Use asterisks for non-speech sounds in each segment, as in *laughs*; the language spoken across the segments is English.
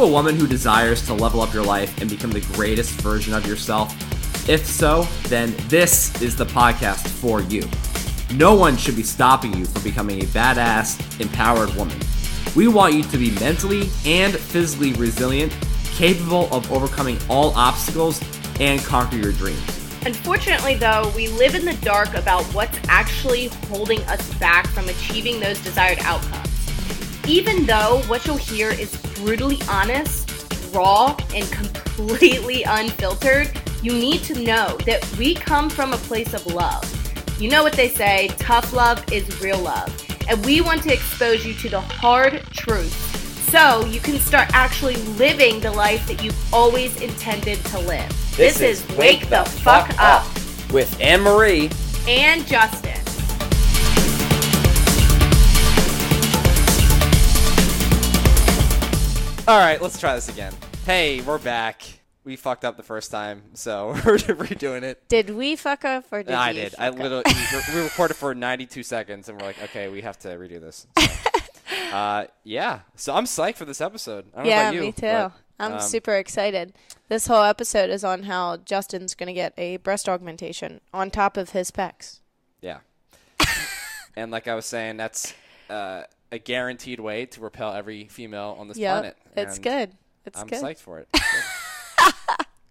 A woman who desires to level up your life and become the greatest version of yourself? If so, then this is the podcast for you. No one should be stopping you from becoming a badass, empowered woman. We want you to be mentally and physically resilient, capable of overcoming all obstacles, and conquer your dreams. Unfortunately, though, we live in the dark about what's actually holding us back from achieving those desired outcomes. Even though what you'll hear is brutally honest, raw, and completely *laughs* unfiltered, you need to know that we come from a place of love. You know what they say tough love is real love. And we want to expose you to the hard truth so you can start actually living the life that you've always intended to live. This, this is Wake the Fuck Up with AnnMarie and Justin. All right, let's try this again. Hey, we're back. We fucked up the first time, so *laughs* we're redoing it. Did we fuck up or did no, I did. I literally we recorded for 92 seconds, and we're like, okay, we have to redo this. So, *laughs* uh, yeah, so I'm psyched for this episode. I don't yeah, you, me too. But, I'm um, super excited. This whole episode is on how Justin's going to get a breast augmentation on top of his pecs. Yeah. *laughs* and like I was saying, that's uh, a guaranteed way to repel every female on this yep, planet. It's good. It's I'm good. psyched for it. *laughs*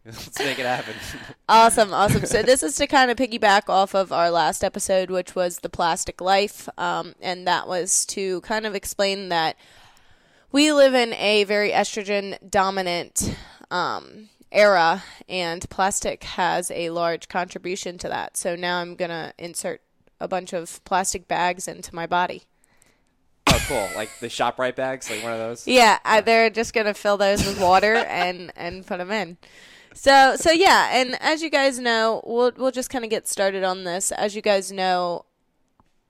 *laughs* Let's make it happen. *laughs* awesome, awesome. So this is to kind of piggyback off of our last episode, which was the plastic life, um, and that was to kind of explain that we live in a very estrogen dominant um, era, and plastic has a large contribution to that. So now I'm gonna insert a bunch of plastic bags into my body. Cool! Like the Shoprite bags, like one of those. Yeah, yeah. I, they're just gonna fill those with water *laughs* and and put them in. So so yeah, and as you guys know, we'll we'll just kind of get started on this. As you guys know,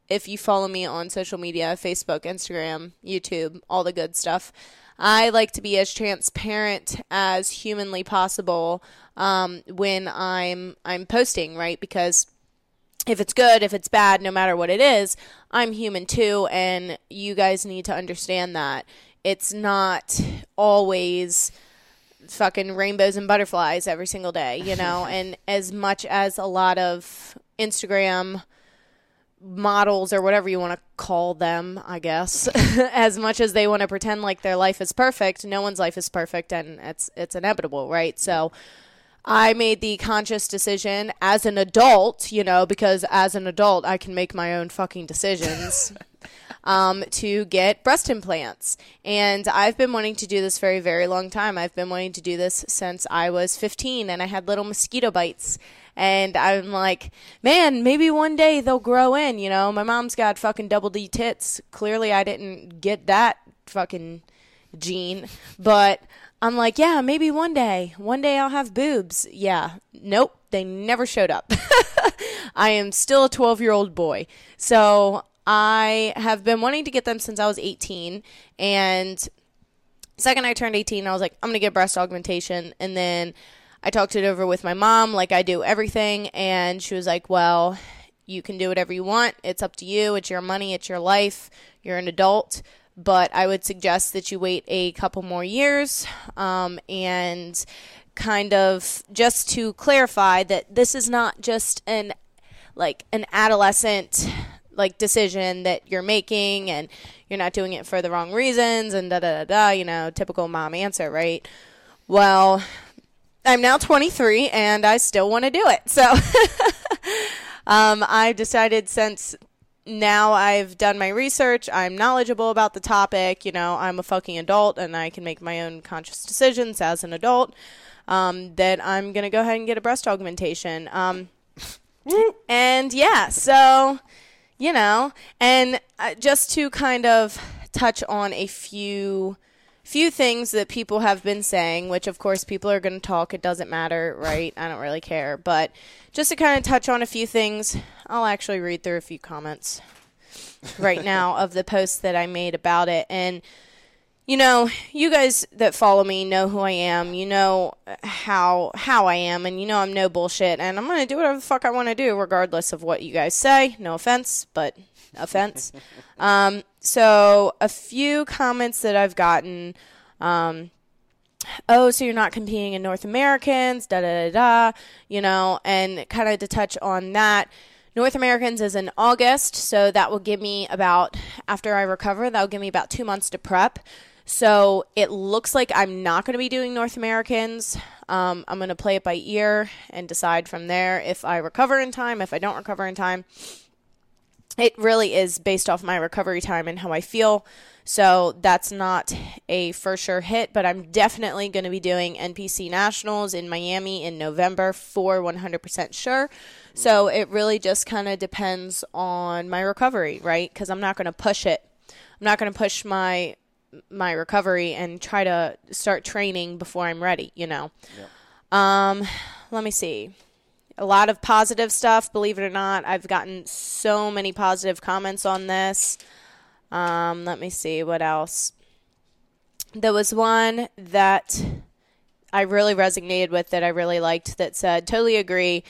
if you follow me on social media, Facebook, Instagram, YouTube, all the good stuff, I like to be as transparent as humanly possible um, when I'm I'm posting, right? Because if it's good, if it's bad, no matter what it is, I'm human too, and you guys need to understand that it's not always fucking rainbows and butterflies every single day, you know. *laughs* and as much as a lot of Instagram models or whatever you want to call them, I guess, *laughs* as much as they want to pretend like their life is perfect, no one's life is perfect, and it's it's inevitable, right? So I made the conscious decision as an adult, you know, because as an adult, I can make my own fucking decisions. *laughs* um, to get breast implants. And I've been wanting to do this for a very long time. I've been wanting to do this since I was 15 and I had little mosquito bites. And I'm like, man, maybe one day they'll grow in. You know, my mom's got fucking double D tits. Clearly, I didn't get that fucking gene. But I'm like, yeah, maybe one day. One day I'll have boobs. Yeah. Nope. They never showed up. *laughs* I am still a 12 year old boy. So I have been wanting to get them since I was 18. And second I turned 18, I was like, I'm going to get breast augmentation. And then I talked it over with my mom, like I do everything. And she was like, well, you can do whatever you want. It's up to you. It's your money. It's your life. You're an adult but I would suggest that you wait a couple more years um, and kind of just to clarify that this is not just an like an adolescent like decision that you're making and you're not doing it for the wrong reasons and da da da da you know typical mom answer right? Well i'm now 23 and i still want to do it so *laughs* um, i decided since now I've done my research, I'm knowledgeable about the topic, you know, I'm a fucking adult and I can make my own conscious decisions as an adult, um, that I'm going to go ahead and get a breast augmentation. Um, *laughs* and yeah, so, you know, and uh, just to kind of touch on a few few things that people have been saying, which of course people are going to talk. It doesn't matter, right? I don't really care. But just to kind of touch on a few things, I'll actually read through a few comments right now of the posts that I made about it. And, you know, you guys that follow me know who I am. You know how how I am, and you know I'm no bullshit. And I'm gonna do whatever the fuck I want to do, regardless of what you guys say. No offense, but offense. *laughs* um, so a few comments that I've gotten. Um, oh, so you're not competing in North Americans, da da da da, you know, and kind of to touch on that. North Americans is in August, so that will give me about, after I recover, that will give me about two months to prep. So it looks like I'm not going to be doing North Americans. Um, I'm going to play it by ear and decide from there if I recover in time, if I don't recover in time. It really is based off my recovery time and how I feel. So that's not a for sure hit, but I'm definitely going to be doing NPC Nationals in Miami in November for 100% sure. So it really just kind of depends on my recovery, right? Because I'm not going to push it. I'm not going to push my my recovery and try to start training before I'm ready, you know. Um, let me see. A lot of positive stuff, believe it or not. I've gotten so many positive comments on this. Um, let me see what else. There was one that I really resonated with that I really liked that said, totally agree.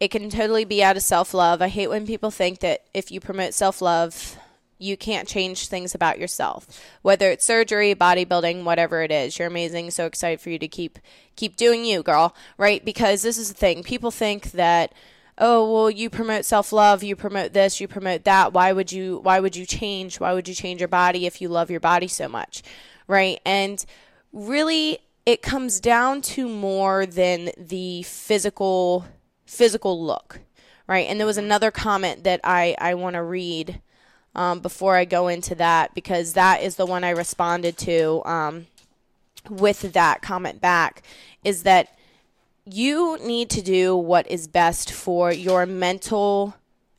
It can totally be out of self love. I hate when people think that if you promote self love, you can't change things about yourself. Whether it's surgery, bodybuilding, whatever it is. You're amazing. So excited for you to keep keep doing you, girl. Right? Because this is the thing. People think that oh well you promote self-love you promote this you promote that why would you why would you change why would you change your body if you love your body so much right and really it comes down to more than the physical physical look right and there was another comment that i i want to read um, before i go into that because that is the one i responded to um, with that comment back is that you need to do what is best for your mental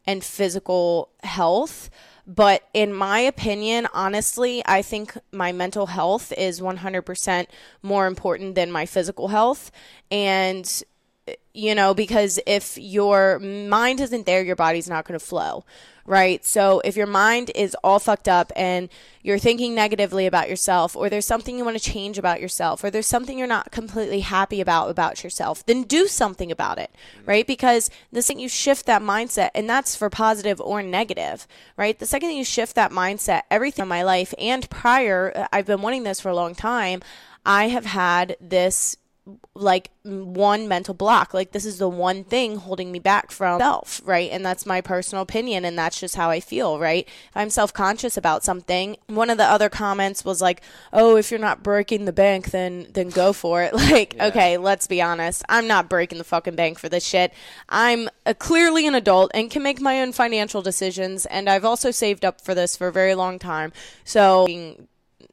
and physical health. But in my opinion, honestly, I think my mental health is 100% more important than my physical health. And, you know, because if your mind isn't there, your body's not going to flow right? So if your mind is all fucked up and you're thinking negatively about yourself, or there's something you want to change about yourself, or there's something you're not completely happy about about yourself, then do something about it, right? Because the second you shift that mindset, and that's for positive or negative, right? The second you shift that mindset, everything in my life and prior, uh, I've been wanting this for a long time. I have had this like one mental block. Like this is the one thing holding me back from self right? And that's my personal opinion and that's just how i feel right? If i'm self-conscious about something. One of the other comments was like oh if you're not breaking the bank then then go for it. *laughs* Like yeah. okay let's be honest. I'm not breaking the fucking bank for this shit. I'm a, clearly an adult and can make my own financial decisions and i've also saved up for this for a very long time. So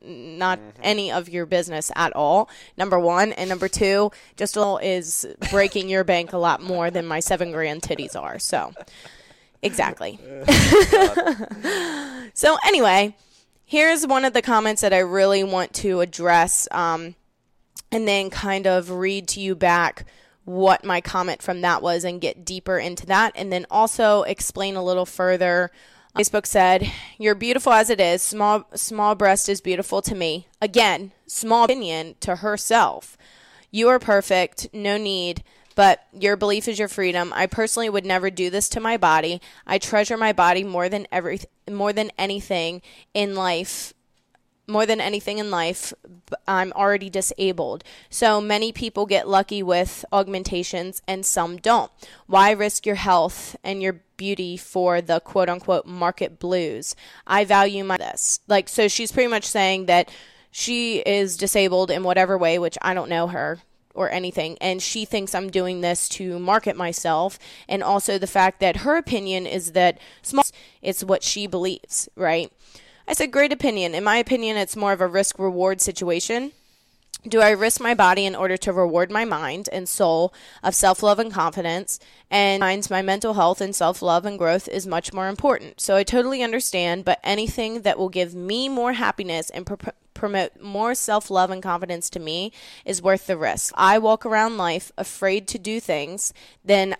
not mm-hmm. any of your business at all. Number one, and number two, just is breaking your bank a lot more than my seven grand titties are. So, exactly. *laughs* so anyway, here's one of the comments that I really want to address, um, and then kind of read to you back what my comment from that was and get deeper into that, and then also explain a little further Facebook said, "You're beautiful as it is. Small small breast is beautiful to me." Again, small opinion to herself. You are perfect. No need. But your belief is your freedom. I personally would never do this to my body. I treasure my body more than every more than anything in life more than anything in life, I'm already disabled. So many people get lucky with augmentations and some don't. Why risk your health and your beauty for the quote unquote market blues? I value my this. Like so she's pretty much saying that she is disabled in whatever way, which I don't know her or anything and she thinks I'm doing this to market myself and also the fact that her opinion is that small it's what she believes, right? I said, great opinion. In my opinion, it's more of a risk reward situation. Do I risk my body in order to reward my mind and soul of self love and confidence? And finds my mental health and self love and growth is much more important. So I totally understand, but anything that will give me more happiness and pr- promote more self love and confidence to me is worth the risk. I walk around life afraid to do things, then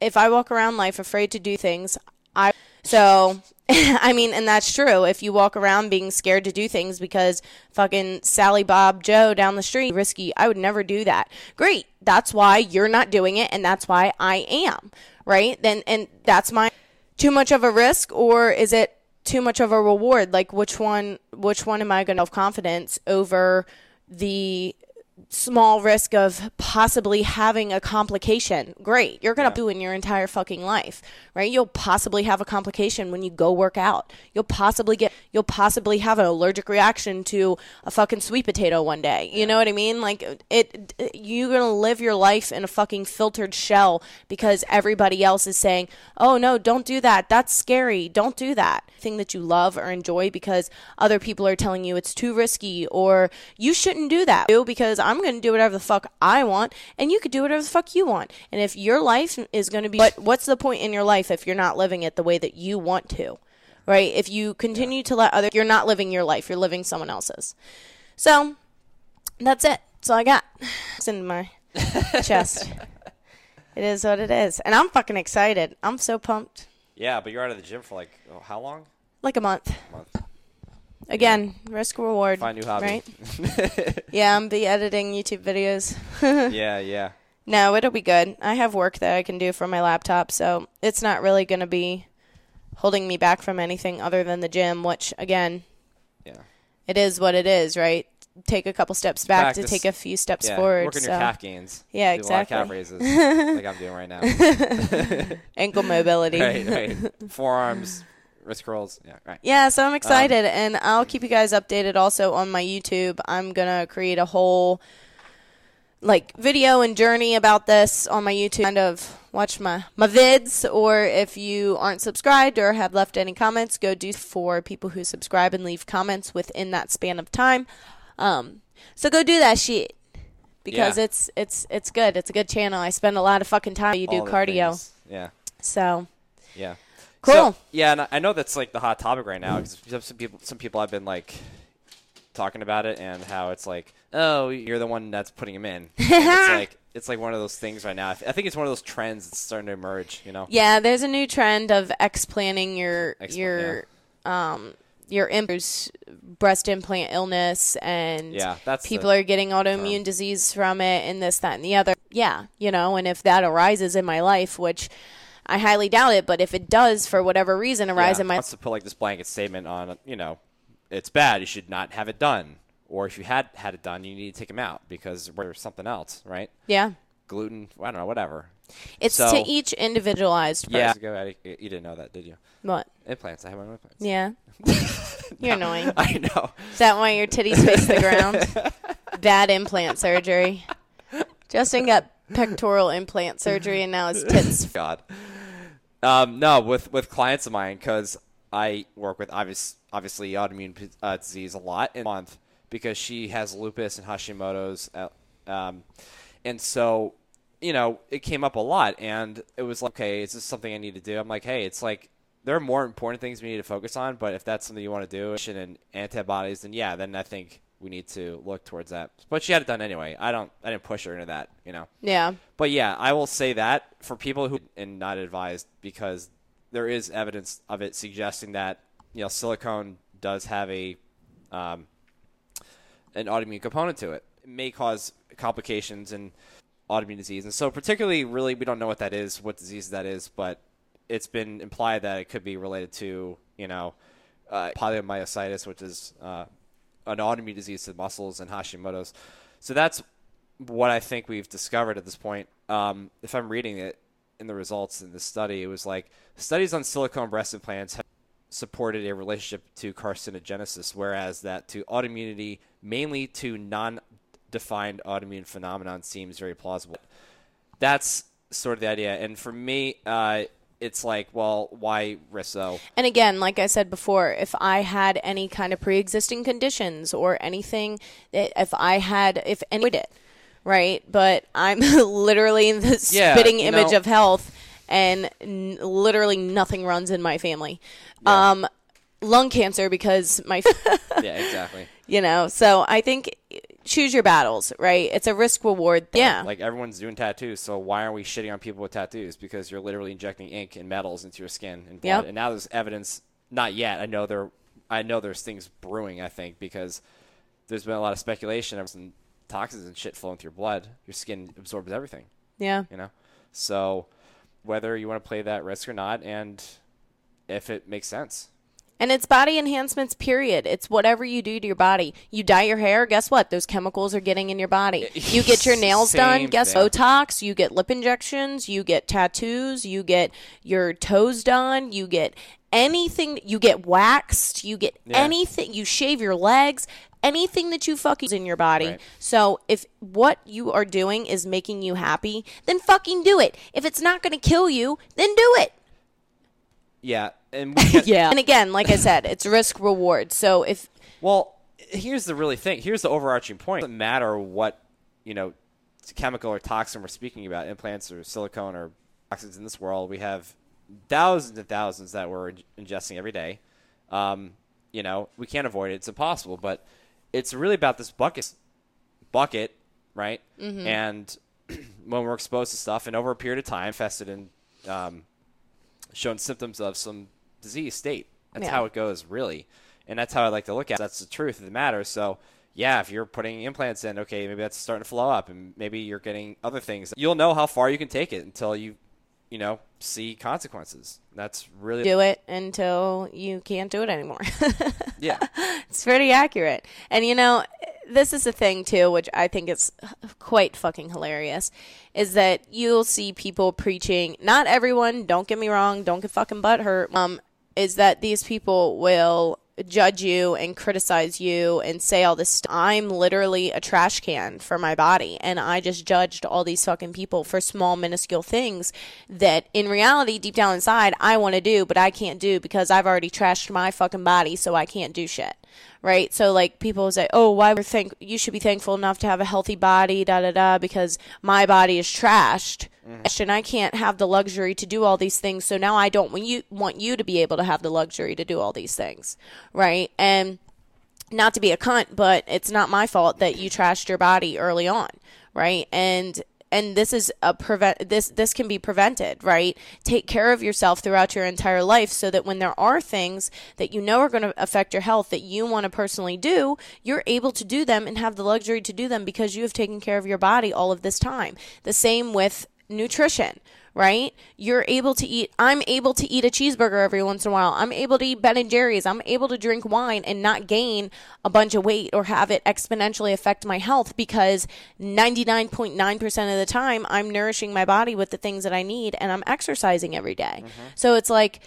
if I walk around life afraid to do things, I so *laughs* I mean, and that's true. If you walk around being scared to do things because fucking Sally Bob Joe down the street risky, I would never do that. Great. That's why you're not doing it and that's why I am. Right? Then and that's my too much of a risk or is it too much of a reward? Like which one which one am I going to have confidence over the small risk of possibly having a complication. Great. You're going to do in your entire fucking life, right? You'll possibly have a complication when you go work out. You'll possibly get you'll possibly have an allergic reaction to a fucking sweet potato one day. You know what I mean? Like it, it you're going to live your life in a fucking filtered shell because everybody else is saying, "Oh no, don't do that. That's scary. Don't do that." Thing that you love or enjoy because other people are telling you it's too risky or you shouldn't do that because I'm going to do whatever the fuck I want and you could do whatever the fuck you want. And if your life is going to be but what's the point in your life if you're not living it the way that you want to? Right? If you continue to let other you're not living your life, you're living someone else's. So, that's it. That's all I got. It's in my *laughs* chest. It is what it is. And I'm fucking excited. I'm so pumped. Yeah, but you're out of the gym for like oh, how long? Like a month. A month. Again, risk reward. Find new hobby. Right? *laughs* yeah, I'm be editing YouTube videos. *laughs* yeah, yeah. No, it'll be good. I have work that I can do from my laptop, so it's not really going to be holding me back from anything other than the gym, which again, Yeah. it is what it is, right? Take a couple steps back to take a few steps Yeah. forward. Work on so. your calf gains. Yeah, Do a lot of calf exactly. raises, *laughs* like I'm doing right now. Ankle mobility. right, right. Forearms, wrist curls. Yeah, right. Yeah, so I'm excited, and I'll keep you guys updated also on my YouTube. I'm gonna create a whole like video and journey about this on my YouTube. Kind of watch my my vids, or if you aren't subscribed or have left any comments, go do for people who subscribe and leave comments within that span of time. Um, so go do that shit because Yeah. it's it's it's good. It's a good channel. I spend a lot of fucking time. You do All cardio. Yeah, so yeah. Cool. So, yeah, and I- know that's like the hot topic right now because some people, some people have been like talking about it and how it's like, oh, you're the one that's putting him in. *laughs* It's like it's like one of those things right now. I, think it's one of those trends that's starting to emerge. You know. Yeah, there's a new trend of explanting your Expl- your um your imp- breast implant illness and Yeah, that's people are getting autoimmune disease from it and this that and the other. Yeah, you know, and if that arises in my life, which I highly doubt it, but if it does for whatever reason arise yeah, in my wants to put like this blanket statement on, you know, it's bad. You should not have it done. Or if you had had it done, you need to take them out because there's something else, right? yeah, Gluten, I don't know, whatever. it's So- to each individualized person. Yeah. Go ahead. You didn't know that, did you? What? Implants. I have my own implants. Yeah. *laughs* You're annoying. I know. Is that why your titties face the ground? *laughs* Bad implant surgery. Justin got pectoral implant surgery and now his tits. *laughs* God. Um, no, with with clients of mine because I work with obvious obviously autoimmune uh, disease a lot in a month because she has lupus and Hashimoto's, uh, um, and so you know it came up a lot, and it was like, okay, is this something I need to do? I'm like, hey, it's like there are more important things we need to focus on, but if that's something you want to do, and antibodies, then yeah, then I think we need to look towards that. But she had it done anyway. I don't, I didn't push her into that, you know. Yeah. But yeah, I will say that for people who and not advised because there is evidence of it suggesting that you know silicone does have a um, an autoimmune component to it. It may cause complications and autoimmune disease, and so particularly, really, we don't know what that is, what disease that is, but it's been implied that it could be related to you know uh, polymyositis, which is uh, an autoimmune disease to the muscles, and Hashimoto's. So that's what I think we've discovered at this point. Um, if I'm reading it in the results in this study, it was like studies on silicone breast implants have supported a relationship to carcinogenesis, whereas that to autoimmunity, mainly to non-defined autoimmune phenomenon, seems very plausible. That's sort of the idea. And for me, uh, it's like, well, why risk Risso? And again, like I said before, if I had any kind of pre-existing conditions or anything, if I had, if any did, right? But I'm *laughs* literally the Yeah, spitting image know- of health, and n- literally nothing runs in my family. Yeah. Um, lung cancer because my, *laughs* yeah, exactly. you know. So I think choose your battles, right? It's a risk reward. Thing. Yeah. Like everyone's doing tattoos, so why aren't we shitting on people with tattoos? Because you're literally injecting ink and metals into your skin and blood. Yep. And now there's evidence. Not yet. I know there. I know there's things brewing. I think because there's been a lot of speculation of some toxins and shit flowing through your blood. Your skin absorbs everything. yeah. You know. So whether you want to play that risk or not, and if it makes sense. And it's body enhancements, period. It's whatever you do to your body. You dye your hair, guess what? Those chemicals are getting in your body. *laughs* You get your nails done, guess thing. Botox, you get lip injections, you get tattoos, you get your toes done, you get anything, you get waxed, you get anything, you shave your legs, anything that you fucking in your body. Right. So if what you are doing is making you happy, then fucking do it. If it's not going to kill you, then do it. Yeah, and we *laughs* can't- And again, like I said, it's risk reward. So if Well, here's the really thing. Here's the overarching point. It doesn't matter what you know, chemical or toxin we're speaking about, implants or silicone or toxins in this world. We have thousands and thousands that we're ingesting every day. Um, you know, we can't avoid it. It's impossible. But it's really about this bucket, bucket, right? Mm-hmm. And *clears throat* when we're exposed to stuff, and over a period of time, infested and um, shown symptoms of some disease state. That's Yeah. how it goes, really. And that's how I like to look at it. That's the truth of the matter. So, yeah, if you're putting implants in, okay, maybe that's starting to flow up, and maybe you're getting other things. You'll know how far you can take it until you, you know, see consequences. That's really do it until you can't do it anymore. *laughs* yeah. it's pretty accurate. And you know, this is the thing too, which I think is quite fucking hilarious, is that you'll see people preaching. Not everyone. Don't get me wrong. Don't get fucking butt hurt. Um, is that these people will judge you and criticize you and say all this stuff. I'm literally a trash can for my body and I just judged all these fucking people for small minuscule things that in reality deep down inside I want to do but I can't do because I've already trashed my fucking body so I can't do shit. Right? So like people say, "Oh, why we're thank you should be thankful enough to have a healthy body, da da da because my body is trashed." Mm-hmm. And I can't have the luxury to do all these things. So now I don't want you want you to be able to have the luxury to do all these things. Right? And not to be a cunt, but it's not my fault that you trashed your body early on, right? And and this is a prevent this this can be prevented, right? Take care of yourself throughout your entire life so that when there are things that you know are going to affect your health that you want to personally do, you're able to do them and have the luxury to do them because you have taken care of your body all of this time. The same with nutrition, right? You're able to eat, I'm able to eat a cheeseburger every once in a while. I'm able to eat Ben and Jerry's. I'm able to drink wine and not gain a bunch of weight or have it exponentially affect my health because 99.9% of the time I'm nourishing my body with the things that I need and I'm exercising every day. Mm-hmm. So it's like,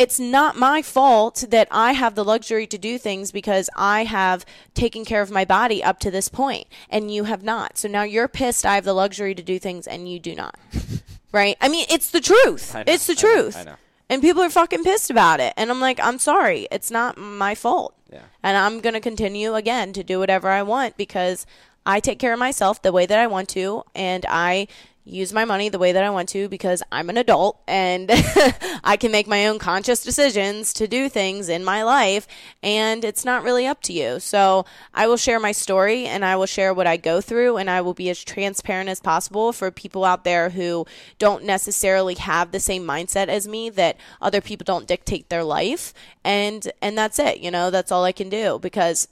it's not my fault that I have the luxury to do things because I have taken care of my body up to this point and you have not. So now you're pissed I have the luxury to do things and you do not. *laughs* right? I mean, it's the truth. Know, it's the I know, truth. I know. And people are fucking pissed about it. And I'm like, I'm sorry. It's not my fault. Yeah. And I'm going to continue again to do whatever I want because I take care of myself the way that I want to and I use my money the way that I want to because I'm an adult and *laughs* I can make my own conscious decisions to do things in my life and it's not really up to you. So I will share my story and I will share what I go through and I will be as transparent as possible for people out there who don't necessarily have the same mindset as me that other people don't dictate their life and and that's it. You know, that's all I can do because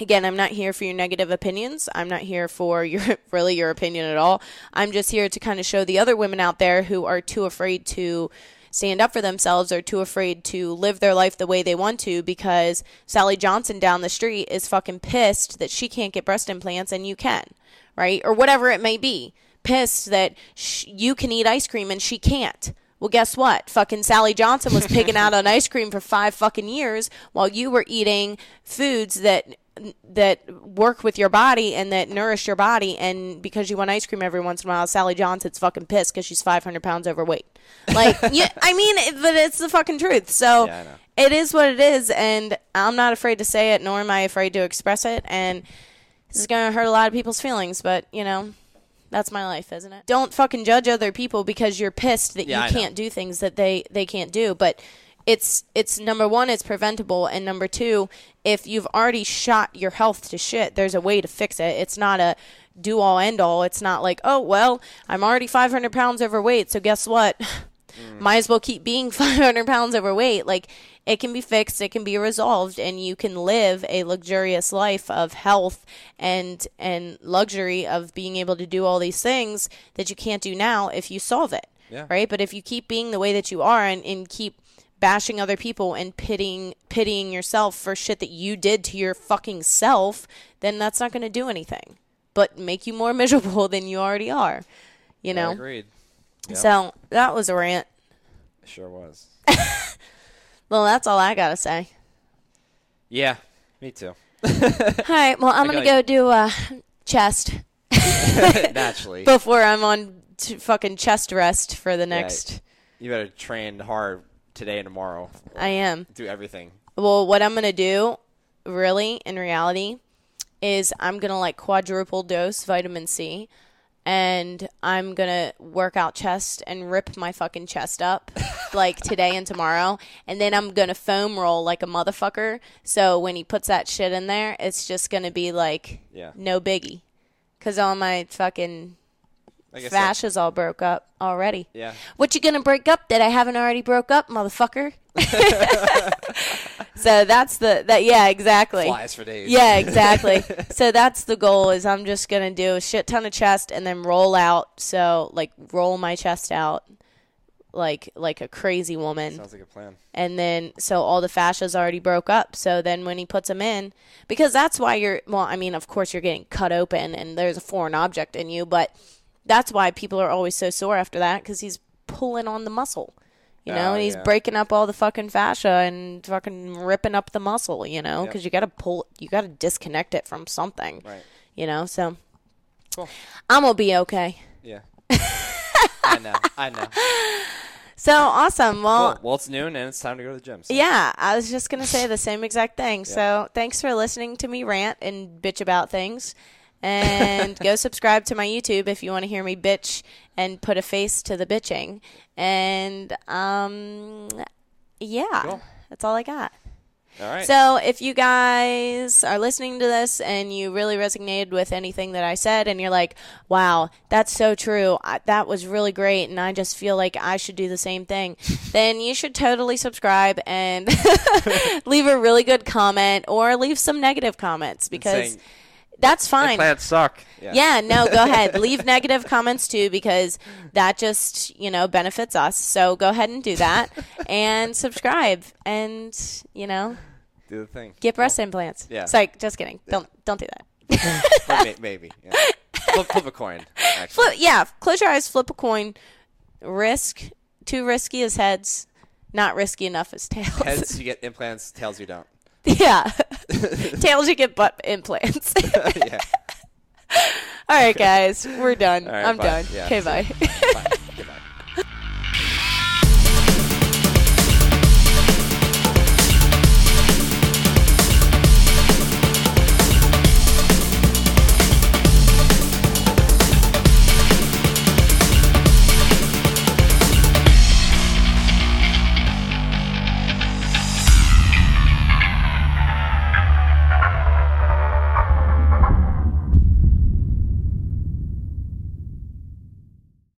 again i'm not here for your negative opinions. I'm not here for your *laughs* really your opinion at all. I'm just here to kind of show the other women out there who are too afraid to stand up for themselves or too afraid to live their life the way they want to because sally johnson down the street is fucking pissed that she can't get breast implants and you can right? Or whatever it may be. Pissed that sh- you can eat ice cream and she can't. Well, guess what? Fucking Sally Johnson was pigging out *laughs* on ice cream for five fucking years while you were eating foods that that work with your body and that nourish your body. And because you want ice cream every once in a while, Sally Johnson's fucking pissed because she's 500 pounds overweight. Like, *laughs* yeah, I mean, it- but it's the fucking truth. So Yeah, it is what it is. And I'm not afraid to say it, nor am I afraid to express it. And this is going to hurt a lot of people's feelings, but, you know. That's my life, isn't it? Don't fucking judge other people because you're pissed that Yeah, you know. can't do things that they they can't do. But it's it's number one, it's preventable, and number two, if you've already shot your health to shit, there's a way to fix it. It's not a do all end all. It's not like oh well, I'm already 500 pounds overweight, so guess what? *laughs* Mm. Might as well keep being *laughs* 500 pounds overweight. Like it can be fixed, it can be resolved, and you can live a luxurious life of health and and luxury of being able to do all these things that you can't do now if you solve it. Yeah. Right? But if you keep being the way that you are and, and keep bashing other people and pitying pitying yourself for shit that you did to your fucking self, then that's not going to do anything but make you more *laughs* miserable than you already are. You know. Agreed. Yep. So that was a rant. Sure was. *laughs* Well, that's all I gotta say. Yeah, me too. *laughs* All right. Well, I'm gonna go do uh, chest Naturally. before I'm on t- fucking chest rest for the next. You better train hard today and tomorrow. I am. Do everything. Well, what I'm gonna do, really, in reality, is I'm gonna like quadruple dose vitamin C, and I'm gonna work out chest and rip my fucking chest up, *laughs* like today and tomorrow, and then I'm gonna foam roll like a motherfucker. So when he puts that shit in there, it's just gonna be like Yeah. no biggie, cause all my fucking I guess all broke up already. yeah. What you gonna break up that I haven't already broke up, motherfucker? *laughs* so that's the that yeah exactly. Flies for days. Yeah, *laughs* exactly. so that's the goal is I'm just gonna do a shit ton of chest and then roll out. So like roll my chest out like like a crazy woman Sounds like a plan. and then so all the fascias already broke up so then when he puts them in because that's why you're well i mean of course you're getting cut open and there's a foreign object in you but that's why people are always so sore after that because he's pulling on the muscle you know Oh, and he's yeah. breaking up all the fucking fascia and fucking ripping up the muscle you know Yep. because you gotta pull you gotta disconnect it from something Right. you know so Cool. i'm gonna be okay Yeah. *laughs* I know. I know. so awesome well Cool. Well, it's noon and it's time to go to the gym. so- Yeah, I was just going to say the same exact thing. So thanks for listening to me rant and bitch about things. And go subscribe to my YouTube if you want to hear me bitch and put a face to the bitching. And um, yeah, Cool. that's all I got. All right. So if you guys are listening to this and you really resonated with anything that I said and you're like, wow, that's so true. I, that was really great. And I just feel like I should do the same thing. *laughs* then you should totally subscribe and *laughs* leave a really good comment or leave some negative comments because saying, that's fine. Plants suck. Yeah. Yeah, no, go *laughs* ahead. Leave negative comments too because that just, you know, benefits us. So go ahead and do that and subscribe and, you know, Do the thing. get breast implants. Yeah. It's like just kidding. Don't don't do that. *laughs* Maybe. Yeah. Flip, flip a coin. Actually. Flip, yeah, close your eyes, flip a coin. Risk too risky as heads, not risky enough as tails. Heads *laughs* you get implants, tails you don't. Yeah. *laughs* tails you get butt implants. *laughs* yeah. *laughs* All right, guys, we're done. Right, I'm bye. done. Okay, ya. bye. Bye.